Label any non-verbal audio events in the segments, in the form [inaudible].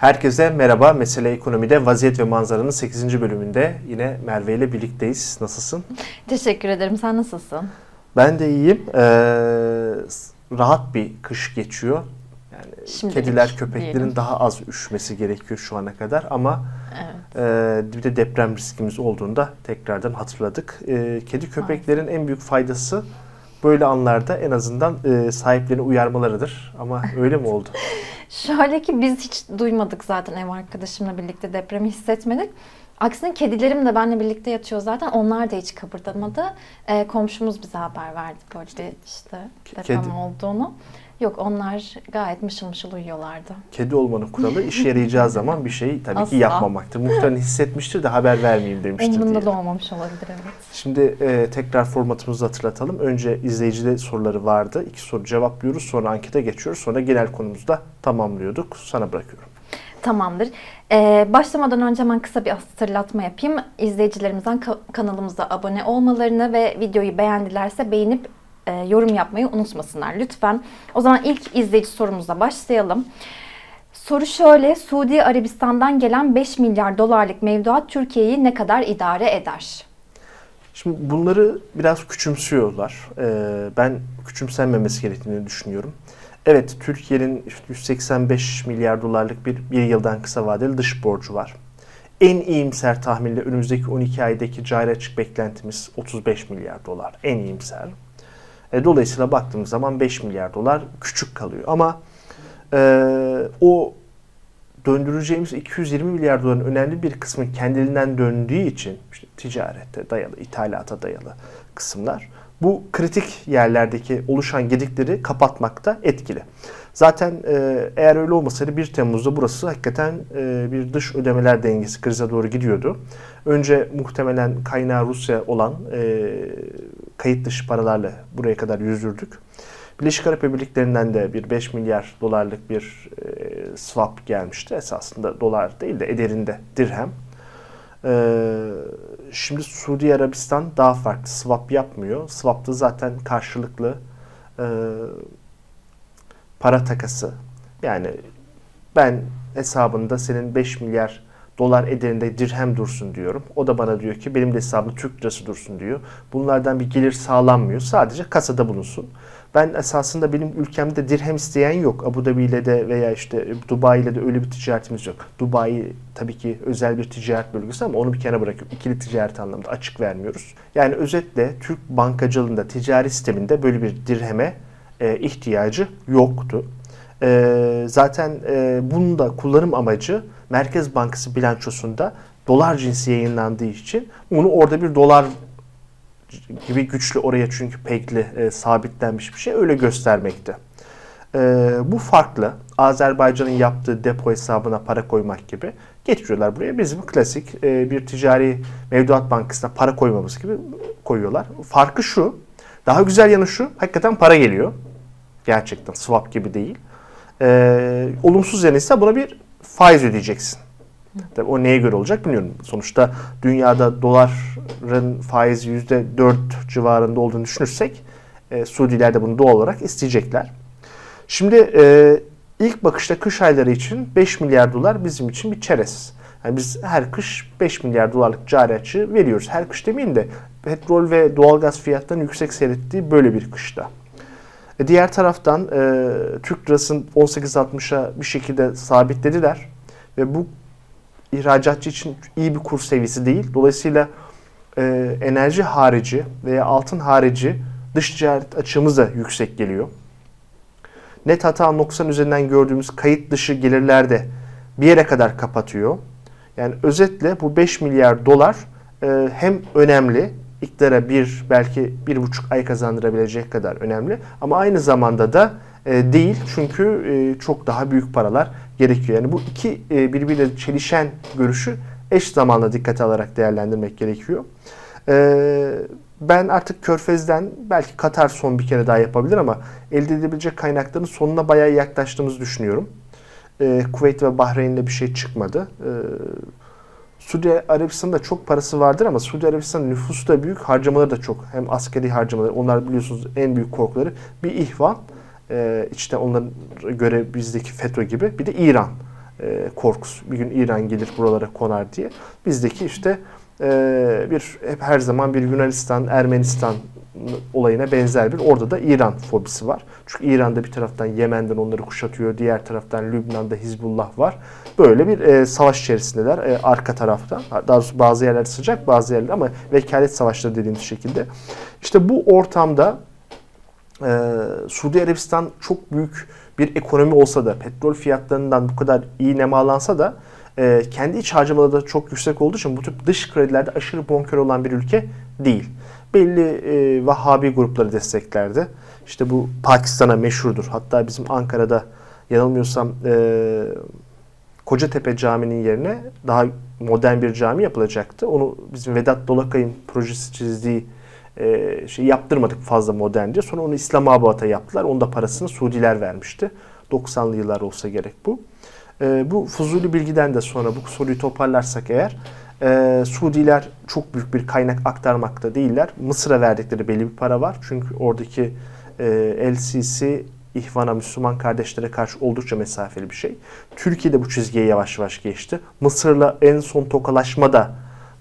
Herkese merhaba. Mesele Ekonomi'de Vaziyet ve Manzaranın 8. bölümünde yine Merve ile birlikteyiz. Nasılsın? Teşekkür ederim. Sen nasılsın? Ben de iyiyim. Ee, rahat bir kış geçiyor. Yani Şimdilik kediler, köpeklerin diyelim. daha az üşümesi gerekiyor şu ana kadar ama evet. e, bir de deprem riskimiz olduğunda tekrardan hatırladık. E, kedi köpeklerin en büyük faydası böyle anlarda en azından e, sahiplerini uyarmalarıdır. Ama öyle mi oldu? [laughs] Şöyle ki biz hiç duymadık zaten ev arkadaşımla birlikte depremi hissetmedik. Aksine kedilerim de benimle birlikte yatıyor zaten. Onlar da hiç kıpırdamadı. E, komşumuz bize haber verdi böyle işte deprem Kedi. olduğunu. Yok onlar gayet mışıl mışıl uyuyorlardı. Kedi olmanın kuralı işe yarayacağı [laughs] zaman bir şey tabii Asla. ki yapmamaktır. Muhtemelen hissetmiştir de haber vermeyeyim demiştir Umurunda da olmamış olabilir evet. Şimdi e, tekrar formatımızı hatırlatalım. Önce izleyicide soruları vardı. İki soru cevaplıyoruz. Sonra ankete geçiyoruz. Sonra genel konumuzda tamamlıyorduk. Sana bırakıyorum. Tamamdır. Ee, başlamadan önce hemen kısa bir hatırlatma yapayım. İzleyicilerimizden ka- kanalımıza abone olmalarını ve videoyu beğendilerse beğenip e, yorum yapmayı unutmasınlar lütfen. O zaman ilk izleyici sorumuzla başlayalım. Soru şöyle, Suudi Arabistan'dan gelen 5 milyar dolarlık mevduat Türkiye'yi ne kadar idare eder? Şimdi bunları biraz küçümsüyorlar. Ee, ben küçümsenmemesi gerektiğini düşünüyorum. Evet, Türkiye'nin 185 milyar dolarlık bir, bir yıldan kısa vadeli dış borcu var. En iyimser tahminle önümüzdeki 12 aydaki cari açık beklentimiz 35 milyar dolar. En iyimser. E, dolayısıyla baktığımız zaman 5 milyar dolar küçük kalıyor. Ama e, o döndüreceğimiz 220 milyar doların önemli bir kısmı kendiliğinden döndüğü için işte ticarette dayalı, ithalata dayalı kısımlar bu kritik yerlerdeki oluşan gedikleri kapatmakta etkili. Zaten e, eğer öyle olmasaydı 1 Temmuz'da burası hakikaten e, bir dış ödemeler dengesi krize doğru gidiyordu. Önce muhtemelen kaynağı Rusya olan e, kayıt dışı paralarla buraya kadar yüzdürdük. Birleşik Arap Emirlikleri'nden de bir 5 milyar dolarlık bir swap gelmişti. Esasında dolar değil de ederinde dirhem. E, şimdi Suudi Arabistan daha farklı. Swap yapmıyor. Swap'ta zaten karşılıklı e, para takası. Yani ben hesabında senin 5 milyar dolar ederinde dirhem dursun diyorum. O da bana diyor ki benim de hesabımda Türk lirası dursun diyor. Bunlardan bir gelir sağlanmıyor. Sadece kasada bulunsun. Ben esasında benim ülkemde dirhem isteyen yok. Abu Dhabi ile de veya işte Dubai ile de öyle bir ticaretimiz yok. Dubai tabii ki özel bir ticaret bölgesi ama onu bir kenara bırakıp ikili ticaret anlamında açık vermiyoruz. Yani özetle Türk bankacılığında, ticari sisteminde böyle bir dirheme e, ihtiyacı yoktu. E, zaten e, bunun da kullanım amacı Merkez Bankası bilançosunda dolar cinsi yayınlandığı için onu orada bir dolar gibi güçlü oraya çünkü pekli e, sabitlenmiş bir şey öyle göstermekte. E, bu farklı. Azerbaycan'ın yaptığı depo hesabına para koymak gibi getiriyorlar buraya. Bizim klasik e, bir ticari mevduat bankasına para koymamız gibi koyuyorlar. Farkı şu. Daha güzel yanı şu. Hakikaten para geliyor. Gerçekten swap gibi değil. E, olumsuz yanı ise buna bir faiz ödeyeceksin. Tabii o neye göre olacak bilmiyorum. Sonuçta dünyada doların faizi yüzde dört civarında olduğunu düşünürsek e, Suudiler de bunu doğal olarak isteyecekler. Şimdi e, ilk bakışta kış ayları için 5 milyar dolar bizim için bir çerez. Yani biz her kış 5 milyar dolarlık cari açığı veriyoruz. Her kış demeyin de petrol ve doğalgaz fiyatlarının yüksek seyrettiği böyle bir kışta. E, diğer taraftan e, Türk lirasını 18.60'a bir şekilde sabitlediler. Ve bu ihracatçı için iyi bir kur seviyesi değil. Dolayısıyla e, enerji harici veya altın harici dış ticaret açığımız da yüksek geliyor. Net hata noksan üzerinden gördüğümüz kayıt dışı gelirler de bir yere kadar kapatıyor. Yani özetle bu 5 milyar dolar e, hem önemli, iktidara bir belki bir buçuk ay kazandırabilecek kadar önemli ama aynı zamanda da e, değil çünkü e, çok daha büyük paralar gerekiyor. Yani bu iki e, birbiriyle çelişen görüşü eş zamanlı dikkate alarak değerlendirmek gerekiyor. E, ben artık Körfez'den belki Katar son bir kere daha yapabilir ama elde edebilecek kaynakların sonuna bayağı yaklaştığımızı düşünüyorum. E, Kuveyt ve Bahreyn'de bir şey çıkmadı. E, Suudi Arabistan'da çok parası vardır ama Suudi Arabistan nüfusu da büyük, harcamaları da çok. Hem askeri harcamaları, onlar biliyorsunuz en büyük korkuları bir ihvan, e, işte onların göre bizdeki FETÖ gibi bir de İran. e, korkusu. Bir gün İran gelir buralara konar diye. Bizdeki işte e, bir hep her zaman bir Yunanistan, Ermenistan olayına benzer bir orada da İran fobisi var. Çünkü İran'da bir taraftan Yemen'den onları kuşatıyor, diğer taraftan Lübnan'da Hizbullah var. Böyle bir e, savaş içerisindeler e, arka taraftan. Daha doğrusu bazı yerler sıcak, bazı yerler ama vekalet savaşları dediğimiz şekilde. İşte bu ortamda e, Suudi Arabistan çok büyük bir ekonomi olsa da, petrol fiyatlarından bu kadar iyi nemalansa da e, kendi iç harcamaları da çok yüksek olduğu için bu tip dış kredilerde aşırı bonkör olan bir ülke değil. Belli e, Vahhabi grupları desteklerdi. İşte bu Pakistan'a meşhurdur. Hatta bizim Ankara'da yanılmıyorsam e, Kocatepe Camii'nin yerine daha modern bir cami yapılacaktı. Onu bizim Vedat Dolakay'ın projesi çizdiği e, şey yaptırmadık fazla modern diye. Sonra onu İslamabad'a yaptılar. Onun da parasını Suudiler vermişti. 90'lı yıllar olsa gerek bu. E, bu fuzuli bilgiden de sonra bu soruyu toparlarsak eğer e, Suudiler çok büyük bir kaynak aktarmakta değiller. Mısır'a verdikleri belli bir para var. Çünkü oradaki e, LCC İhvan'a Müslüman kardeşlere karşı oldukça mesafeli bir şey. Türkiye de bu çizgiye yavaş yavaş geçti. Mısır'la en son tokalaşma da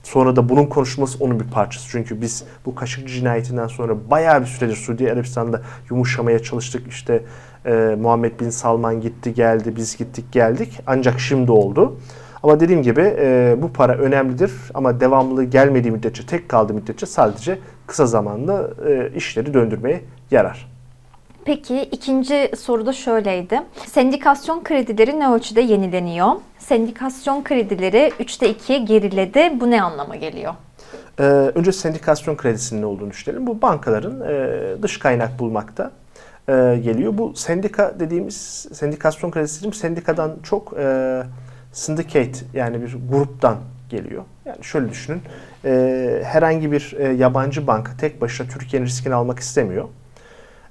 sonra da bunun konuşması onun bir parçası. Çünkü biz bu Kaşıkçı cinayetinden sonra bayağı bir süredir Suudi Arabistan'da yumuşamaya çalıştık. İşte e, Muhammed Bin Salman gitti geldi, biz gittik geldik. Ancak şimdi oldu. Ama dediğim gibi e, bu para önemlidir ama devamlı gelmediği müddetçe, tek kaldığı müddetçe sadece kısa zamanda e, işleri döndürmeye yarar. Peki ikinci soru da şöyleydi. Sendikasyon kredileri ne ölçüde yenileniyor? Sendikasyon kredileri 3'te 2'ye geriledi. Bu ne anlama geliyor? Ee, önce sendikasyon kredisinin ne olduğunu düşünelim. Bu bankaların e, dış kaynak bulmakta e, geliyor. Bu sendika dediğimiz sendikasyon kredisi sendikadan çok e, syndicate yani bir gruptan geliyor. Yani şöyle düşünün. E, herhangi bir e, yabancı banka tek başına Türkiye'nin riskini almak istemiyor.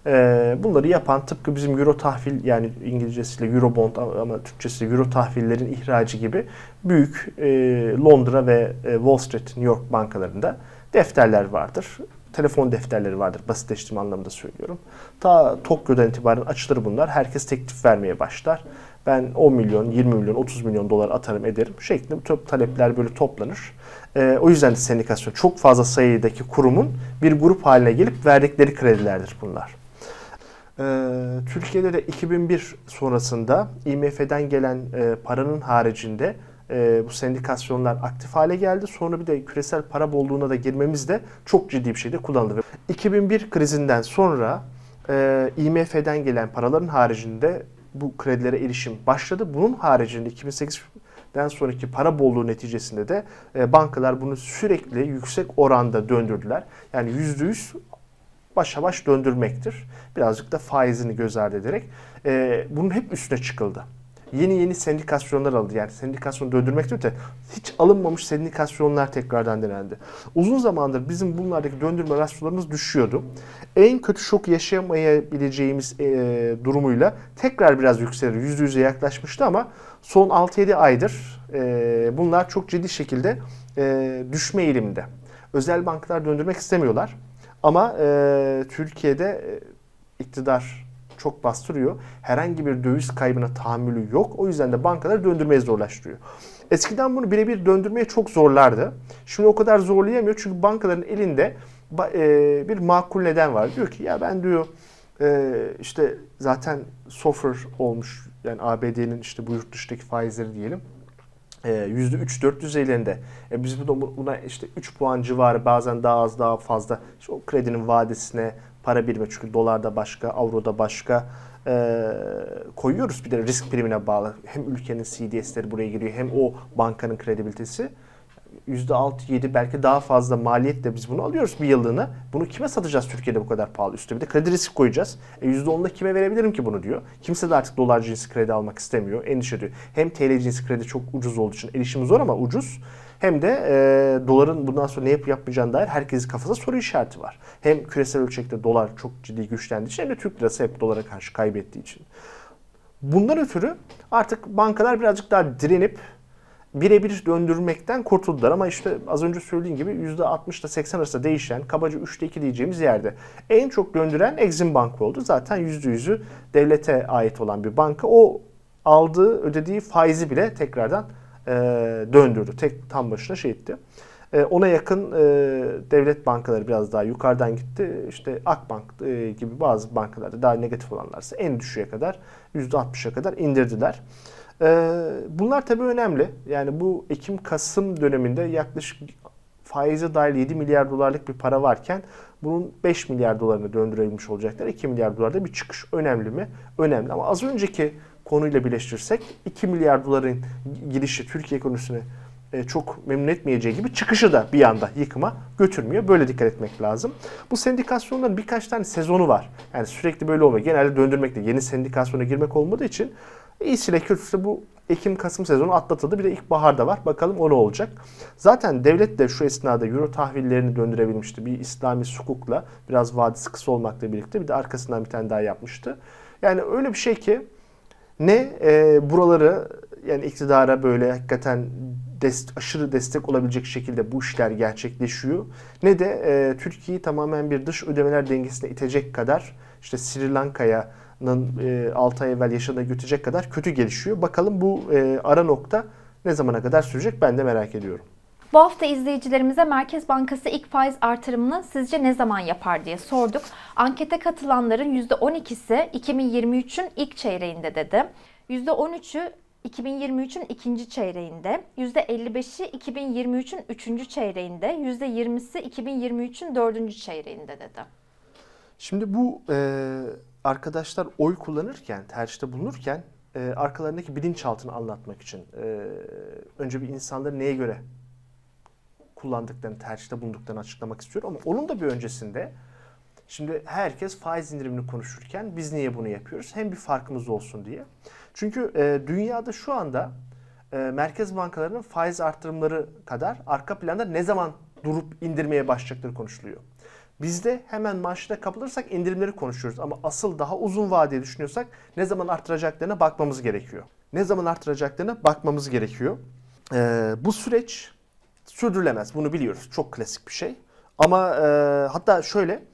E, bunları yapan tıpkı bizim euro tahvil yani İngilizcesiyle euro bond ama Türkçesiyle euro tahvillerin ihracı gibi büyük e, Londra ve e, Wall Street, New York bankalarında defterler vardır telefon defterleri vardır. Basitleştirme anlamında söylüyorum. Ta Tokyo'dan itibaren açılır bunlar. Herkes teklif vermeye başlar. Ben 10 milyon, 20 milyon, 30 milyon dolar atarım ederim şeklinde tüm talepler böyle toplanır. Ee, o yüzden de sendikasyon çok fazla sayıdaki kurumun bir grup haline gelip verdikleri kredilerdir bunlar. Ee, Türkiye'de de 2001 sonrasında IMF'den gelen e, paranın haricinde e, bu sendikasyonlar aktif hale geldi. Sonra bir de küresel para bolluğuna da girmemiz de çok ciddi bir şekilde kullanıldı. 2001 krizinden sonra e, IMF'den gelen paraların haricinde bu kredilere erişim başladı. Bunun haricinde 2008'den sonraki para bolluğu neticesinde de e, bankalar bunu sürekli yüksek oranda döndürdüler. Yani %100 başa baş döndürmektir. Birazcık da faizini göz ardı ederek e, bunun hep üstüne çıkıldı yeni yeni sendikasyonlar aldı. Yani sendikasyon döndürmek öte hiç alınmamış sendikasyonlar tekrardan denendi. Uzun zamandır bizim bunlardaki döndürme rasyolarımız düşüyordu. En kötü şok yaşayamayabileceğimiz e, durumuyla tekrar biraz yükselir. Yüzde yüze yaklaşmıştı ama son 6-7 aydır e, bunlar çok ciddi şekilde e, düşme eğiliminde. Özel bankalar döndürmek istemiyorlar. Ama e, Türkiye'de e, iktidar çok bastırıyor. Herhangi bir döviz kaybına tahammülü yok. O yüzden de bankaları döndürmeyi zorlaştırıyor. Eskiden bunu birebir döndürmeye çok zorlardı. Şimdi o kadar zorlayamıyor çünkü bankaların elinde e, bir makul neden var. Diyor ki ya ben diyor e, işte zaten sofer olmuş yani ABD'nin işte bu yurt dışındaki faizleri diyelim. %3-4 düzeylerinde. E biz buna işte 3 puan civarı bazen daha az daha fazla işte o kredinin vadesine para birimi çünkü dolarda başka, avroda başka e, koyuyoruz. Bir de risk primine bağlı. Hem ülkenin CDS'leri buraya giriyor hem o bankanın kredibilitesi. %6-7 belki daha fazla maliyetle biz bunu alıyoruz bir yıllığına. Bunu kime satacağız Türkiye'de bu kadar pahalı? Üstüne bir de kredi risk koyacağız. E %10'da kime verebilirim ki bunu diyor. Kimse de artık dolar cinsi kredi almak istemiyor. Endişe ediyor. Hem TL cinsi kredi çok ucuz olduğu için erişimi zor ama ucuz. Hem de e, doların bundan sonra ne yapıp yapmayacağına dair herkesin kafasında soru işareti var. Hem küresel ölçekte dolar çok ciddi güçlendiği için hem de Türk lirası hep dolara karşı kaybettiği için. Bundan ötürü artık bankalar birazcık daha direnip birebir döndürmekten kurtuldular. Ama işte az önce söylediğim gibi %60 ile 80 arasında değişen kabaca 3'te 2 diyeceğimiz yerde en çok döndüren Exim Bank oldu. Zaten %100'ü devlete ait olan bir banka. O aldığı ödediği faizi bile tekrardan e, döndürdü. Tek tam başına şey etti. E, ona yakın e, devlet bankaları biraz daha yukarıdan gitti. İşte Akbank e, gibi bazı bankalarda daha negatif olanlarsa en düşüğe kadar %60'a kadar indirdiler. E, bunlar tabii önemli. Yani bu Ekim-Kasım döneminde yaklaşık faize dahil 7 milyar dolarlık bir para varken bunun 5 milyar dolarını döndürebilmiş olacaklar. 2 milyar dolarda bir çıkış önemli mi? Önemli ama az önceki konuyla birleştirirsek 2 milyar doların girişi Türkiye ekonomisine e, çok memnun etmeyeceği gibi çıkışı da bir anda yıkıma götürmüyor. Böyle dikkat etmek lazım. Bu sendikasyonların birkaç tane sezonu var. Yani sürekli böyle olmuyor. Genelde döndürmekle yeni sendikasyona girmek olmadığı için iyisiyle kötüsü bu Ekim-Kasım sezonu atlatıldı. Bir de ilkbaharda var. Bakalım o ne olacak. Zaten devlet de şu esnada euro tahvillerini döndürebilmişti. Bir İslami sukukla biraz vadisi kısa olmakla birlikte bir de arkasından bir tane daha yapmıştı. Yani öyle bir şey ki ne e, buraları yani iktidara böyle hakikaten dest, aşırı destek olabilecek şekilde bu işler gerçekleşiyor. Ne de e, Türkiye'yi tamamen bir dış ödemeler dengesine itecek kadar işte Sri Lanka'nın e, 6 ay evvel yaşadığı götürecek kadar kötü gelişiyor. Bakalım bu e, ara nokta ne zamana kadar sürecek ben de merak ediyorum. Bu hafta izleyicilerimize Merkez Bankası ilk faiz artırımını sizce ne zaman yapar diye sorduk. Ankete katılanların %12'si 2023'ün ilk çeyreğinde dedi. %13'ü 2023'ün ikinci çeyreğinde, %55'i 2023'ün üçüncü çeyreğinde, %20'si 2023'ün dördüncü çeyreğinde dedi. Şimdi bu e, arkadaşlar oy kullanırken, tercihte bulunurken e, arkalarındaki bilinçaltını anlatmak için e, önce bir insanları neye göre kullandıklarını, tercihte bulunduklarını açıklamak istiyorum. Ama onun da bir öncesinde şimdi herkes faiz indirimini konuşurken biz niye bunu yapıyoruz? Hem bir farkımız olsun diye. Çünkü e, dünyada şu anda e, merkez bankalarının faiz arttırımları kadar arka planda ne zaman durup indirmeye başlayacakları konuşuluyor. Bizde hemen maaşla kapılırsak indirimleri konuşuyoruz ama asıl daha uzun vadeli düşünüyorsak ne zaman arttıracaklarına bakmamız gerekiyor. Ne zaman arttıracaklarına bakmamız gerekiyor. Ee, bu süreç sürdürülemez. Bunu biliyoruz. Çok klasik bir şey. Ama e, hatta şöyle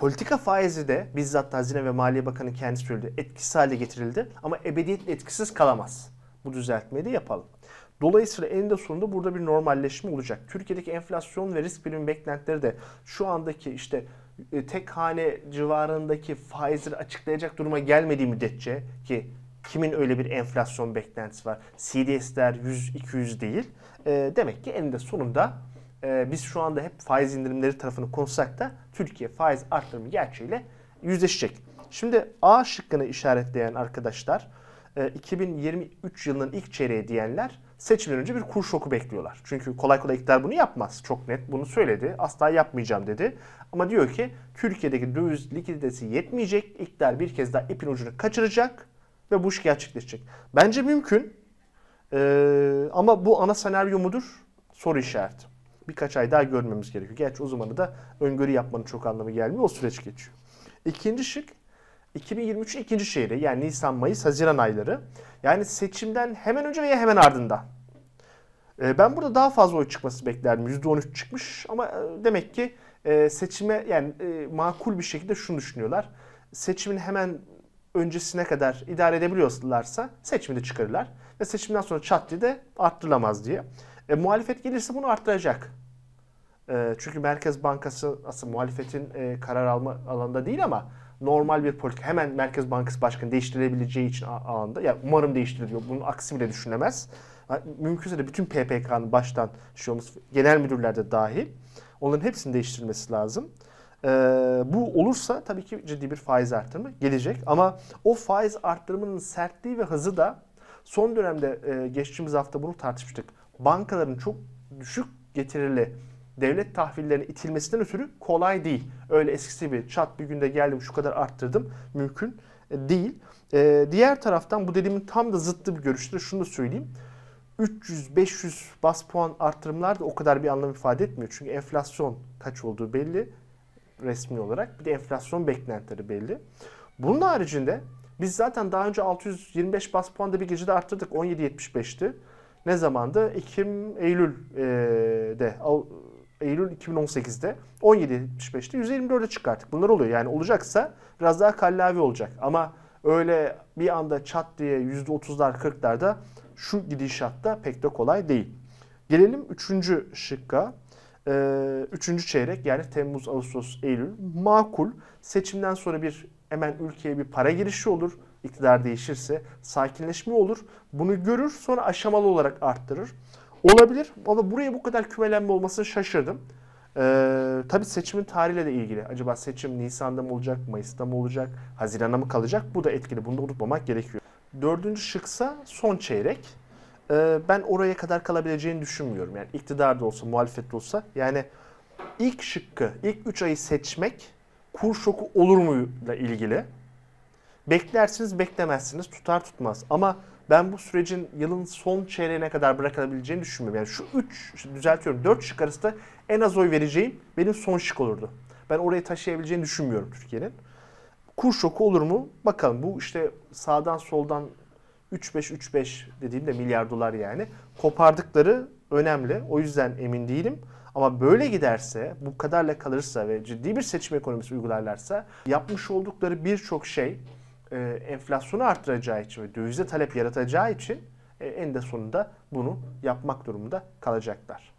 politika faizi de bizzat Hazine ve Maliye Bakanı kendisi söyledi. Etkisiz hale getirildi ama ebediyetle etkisiz kalamaz. Bu düzeltmeyi de yapalım. Dolayısıyla eninde sonunda burada bir normalleşme olacak. Türkiye'deki enflasyon ve risk birimi beklentileri de şu andaki işte e, tek hane civarındaki faizleri açıklayacak duruma gelmediği müddetçe ki kimin öyle bir enflasyon beklentisi var? CDS'ler 100-200 değil. E, demek ki eninde sonunda e, biz şu anda hep faiz indirimleri tarafını konuşsak da Türkiye faiz arttırımı gerçeğiyle yüzleşecek. Şimdi A şıkkını işaretleyen arkadaşlar e, 2023 yılının ilk çeyreği diyenler seçimden önce bir kur şoku bekliyorlar. Çünkü kolay kolay iktidar bunu yapmaz. Çok net bunu söyledi. Asla yapmayacağım dedi. Ama diyor ki Türkiye'deki döviz likiditesi yetmeyecek. İktidar bir kez daha ipin ucunu kaçıracak ve bu iş gerçekleşecek. Bence mümkün. Ee, ama bu ana senaryo mudur? Soru işareti. Birkaç ay daha görmemiz gerekiyor. Gerçi o zamanı da öngörü yapmanın çok anlamı gelmiyor. O süreç geçiyor. İkinci şık 2023'ün ikinci çeyreği yani Nisan, Mayıs, Haziran ayları. Yani seçimden hemen önce veya hemen ardından. Ee, ben burada daha fazla oy çıkması beklerdim. %13 çıkmış ama e, demek ki e, seçime yani e, makul bir şekilde şunu düşünüyorlar. Seçimin hemen öncesine kadar idare edebiliyorlarsa seçimi de çıkarırlar. Ve seçimden sonra çat diye de arttırılamaz diye. E, muhalefet gelirse bunu arttıracak. E, çünkü Merkez Bankası aslında muhalefetin e, karar alma alanında değil ama normal bir politika hemen Merkez Bankası Başkanı değiştirebileceği için alanda. Ya umarım değiştiriliyor. Bunun aksi bile düşünülemez. Mümkünse de bütün PPK'nın baştan şu olması, genel müdürler de dahil. Onların hepsinin değiştirilmesi lazım. Ee, bu olursa tabii ki ciddi bir faiz arttırımı gelecek. Ama o faiz arttırımının sertliği ve hızı da son dönemde e, geçtiğimiz hafta bunu tartışmıştık. Bankaların çok düşük getirili devlet tahvillerine itilmesinden ötürü kolay değil. Öyle eskisi gibi çat bir günde geldim şu kadar arttırdım mümkün e, değil. Ee, diğer taraftan bu dediğimin tam da zıttı bir görüştür. Şunu da söyleyeyim. 300-500 bas puan arttırımlar da o kadar bir anlam ifade etmiyor. Çünkü enflasyon kaç olduğu belli resmi olarak. Bir de enflasyon beklentileri belli. Bunun haricinde biz zaten daha önce 625 bas puanda bir gecede arttırdık. 17.75'ti. Ne zamandı? Ekim, Eylül'de Eylül 2018'de 17.75'te 124'e çıkarttık. Bunlar oluyor. Yani olacaksa biraz daha kallavi olacak. Ama öyle bir anda çat diye %30'lar 40'larda şu gidişatta pek de kolay değil. Gelelim üçüncü şıkka. Ee, üçüncü çeyrek yani Temmuz, Ağustos, Eylül makul. Seçimden sonra bir hemen ülkeye bir para girişi olur. İktidar değişirse sakinleşme olur. Bunu görür sonra aşamalı olarak arttırır. Olabilir ama buraya bu kadar kümelenme olmasını şaşırdım. Ee, tabii seçimin tarihiyle de ilgili. Acaba seçim Nisan'da mı olacak, Mayıs'ta mı olacak, Haziran'da mı kalacak? Bu da etkili. Bunu da unutmamak gerekiyor. Dördüncü şıksa son çeyrek. Ee, ben oraya kadar kalabileceğini düşünmüyorum. Yani iktidar da olsa, muhalefet de olsa. Yani ilk şıkkı, ilk 3 ayı seçmek kur şoku olur mu ile ilgili. Beklersiniz, beklemezsiniz, tutar tutmaz. Ama ben bu sürecin yılın son çeyreğine kadar bırakabileceğini düşünmüyorum. Yani şu 3, düzeltiyorum 4 şık arasında en az oy vereceğim benim son şık olurdu. Ben orayı taşıyabileceğini düşünmüyorum Türkiye'nin. Kur şoku olur mu? Bakalım bu işte sağdan soldan 3-5-3-5 dediğimde milyar dolar yani kopardıkları önemli. O yüzden emin değilim. Ama böyle giderse, bu kadarla kalırsa ve ciddi bir seçim ekonomisi uygularlarsa yapmış oldukları birçok şey e, enflasyonu arttıracağı için ve dövize talep yaratacağı için e, en de sonunda bunu yapmak durumunda kalacaklar.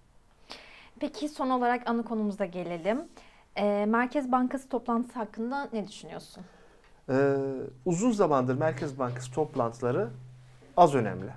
Peki son olarak ana konumuza gelelim. E, Merkez Bankası toplantısı hakkında ne düşünüyorsun? Ee, uzun zamandır Merkez Bankası toplantıları az önemli.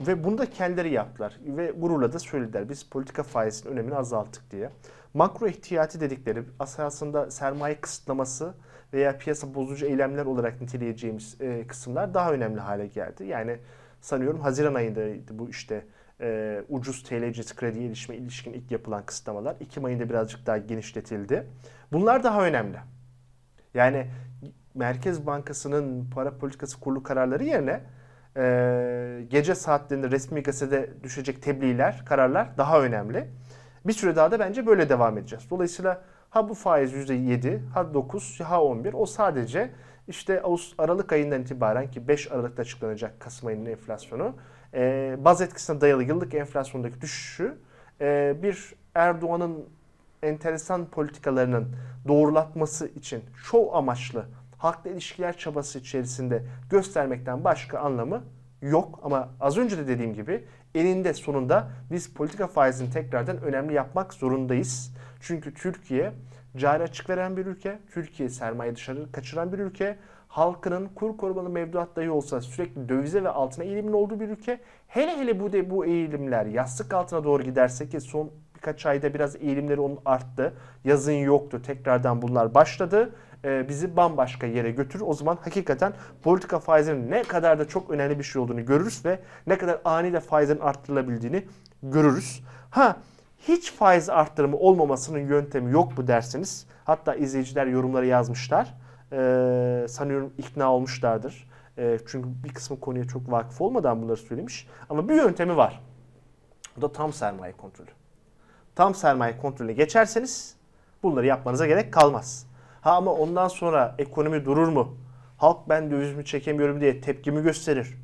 Ve bunu da kendileri yaptılar. Ve gururla da söylediler. Biz politika faizinin önemini azalttık diye. Makro ihtiyati dedikleri aslında sermaye kısıtlaması veya piyasa bozucu eylemler olarak niteleyeceğimiz e, kısımlar daha önemli hale geldi. Yani sanıyorum Haziran ayındaydı bu işte e, ucuz TL cinsi kredi erişime ilişkin ilk yapılan kısıtlamalar. Ekim ayında birazcık daha genişletildi. Bunlar daha önemli. Yani Merkez Bankası'nın para politikası kurulu kararları yerine e, gece saatlerinde resmi gazetede düşecek tebliğler, kararlar daha önemli. Bir süre daha da bence böyle devam edeceğiz. Dolayısıyla ha bu faiz %7, ha 9, ha 11 o sadece işte Aralık ayından itibaren ki 5 Aralık'ta açıklanacak Kasım ayının enflasyonu e, baz etkisine dayalı yıllık enflasyondaki düşüşü e, bir Erdoğan'ın enteresan politikalarının doğrulatması için şov amaçlı halkla ilişkiler çabası içerisinde göstermekten başka anlamı yok. Ama az önce de dediğim gibi elinde sonunda biz politika faizini tekrardan önemli yapmak zorundayız. Çünkü Türkiye cari açık veren bir ülke, Türkiye sermaye dışarı kaçıran bir ülke, halkının kur korumalı mevduat dahi olsa sürekli dövize ve altına eğilimin olduğu bir ülke. Hele hele bu de bu eğilimler yastık altına doğru giderse ki son birkaç ayda biraz eğilimleri onun arttı. Yazın yoktu. Tekrardan bunlar başladı. Ee, bizi bambaşka yere götürür. O zaman hakikaten politika faizinin ne kadar da çok önemli bir şey olduğunu görürüz ve ne kadar ani de faizin arttırılabildiğini görürüz. Ha hiç faiz arttırımı olmamasının yöntemi yok mu derseniz hatta izleyiciler yorumlara yazmışlar. Ee, sanıyorum ikna olmuşlardır. Ee, çünkü bir kısmı konuya çok vakıf olmadan bunları söylemiş. Ama bir yöntemi var. O da tam sermaye kontrolü. Tam sermaye kontrolüne geçerseniz bunları yapmanıza gerek kalmaz. Ha ama ondan sonra ekonomi durur mu? Halk ben dövizimi çekemiyorum diye tepkimi gösterir.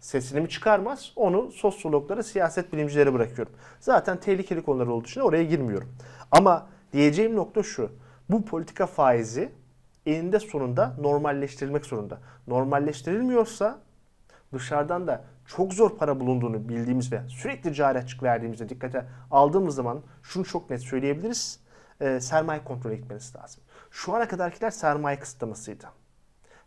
Sesini mi çıkarmaz? Onu sosyologlara, siyaset bilimcilere bırakıyorum. Zaten tehlikeli konular olduğu için oraya girmiyorum. Ama diyeceğim nokta şu. Bu politika faizi eninde sonunda normalleştirilmek zorunda. Normalleştirilmiyorsa dışarıdan da çok zor para bulunduğunu bildiğimiz ve sürekli cari açık verdiğimizde dikkate aldığımız zaman şunu çok net söyleyebiliriz. E, sermaye kontrol etmeniz lazım. Şu ana kadarkiler sermaye kısıtlamasıydı.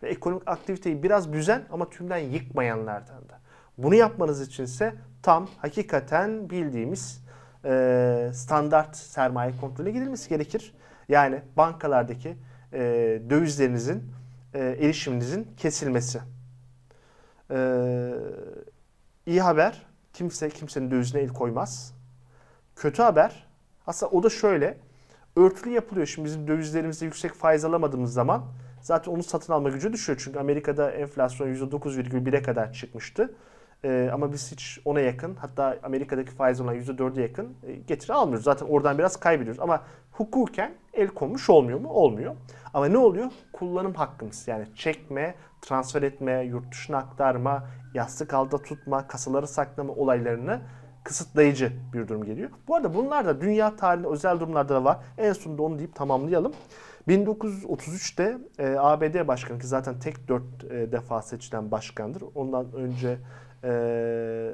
Ve ekonomik aktiviteyi biraz büzen ama tümden yıkmayanlardan da. Bunu yapmanız içinse tam hakikaten bildiğimiz e, standart sermaye kontrolü gidilmesi gerekir. Yani bankalardaki e, dövizlerinizin e, erişiminizin kesilmesi. E, iyi haber kimse kimsenin dövizine el koymaz. Kötü haber aslında o da şöyle örtülü yapılıyor. Şimdi bizim dövizlerimizde yüksek faiz alamadığımız zaman zaten onu satın alma gücü düşüyor. Çünkü Amerika'da enflasyon %9,1'e kadar çıkmıştı. Ee, ama biz hiç ona yakın hatta Amerika'daki faiz olan %4'e yakın e, getiri almıyoruz. Zaten oradan biraz kaybediyoruz. Ama hukuken el konmuş olmuyor mu? Olmuyor. Ama ne oluyor? Kullanım hakkımız. Yani çekme, transfer etme, yurt dışına aktarma, yastık alda tutma, kasaları saklama olaylarını kısıtlayıcı bir durum geliyor. Bu arada bunlar da dünya tarihinde özel durumlarda da var. En sonunda onu deyip tamamlayalım. 1933'te e, ABD başkanı ki zaten tek dört e, defa seçilen başkandır. Ondan önce e,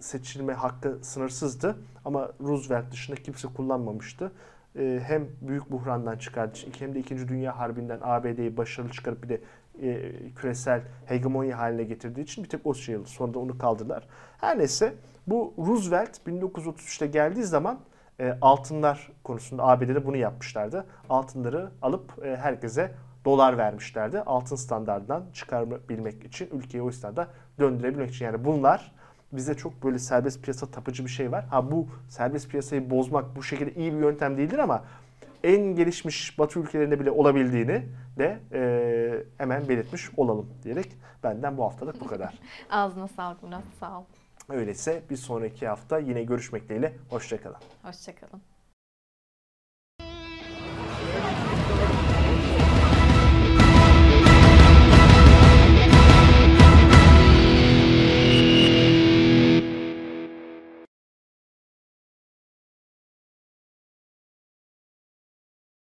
seçilme hakkı sınırsızdı ama Roosevelt dışında kimse kullanmamıştı. E, hem büyük buhrandan çıkardı hem de 2. Dünya Harbi'nden ABD'yi başarılı çıkarıp bir de e, küresel hegemonya haline getirdiği için bir tek o şey oldu. Sonra da onu kaldırdılar. Her neyse bu Roosevelt 1933'te geldiği zaman e, altınlar konusunda ABD'de bunu yapmışlardı. Altınları alıp e, herkese dolar vermişlerdi. Altın standartından çıkarabilmek için ülkeyi o standarda döndürebilmek için. Yani bunlar bize çok böyle serbest piyasa tapıcı bir şey var. Ha bu serbest piyasayı bozmak bu şekilde iyi bir yöntem değildir ama en gelişmiş Batı ülkelerinde bile olabildiğini de e, hemen belirtmiş olalım diyerek benden bu haftalık bu kadar. [laughs] Ağzına sağlık Murat. Sağ ol. Öyleyse bir sonraki hafta yine görüşmek dileğiyle. Hoşçakalın. Hoşçakalın.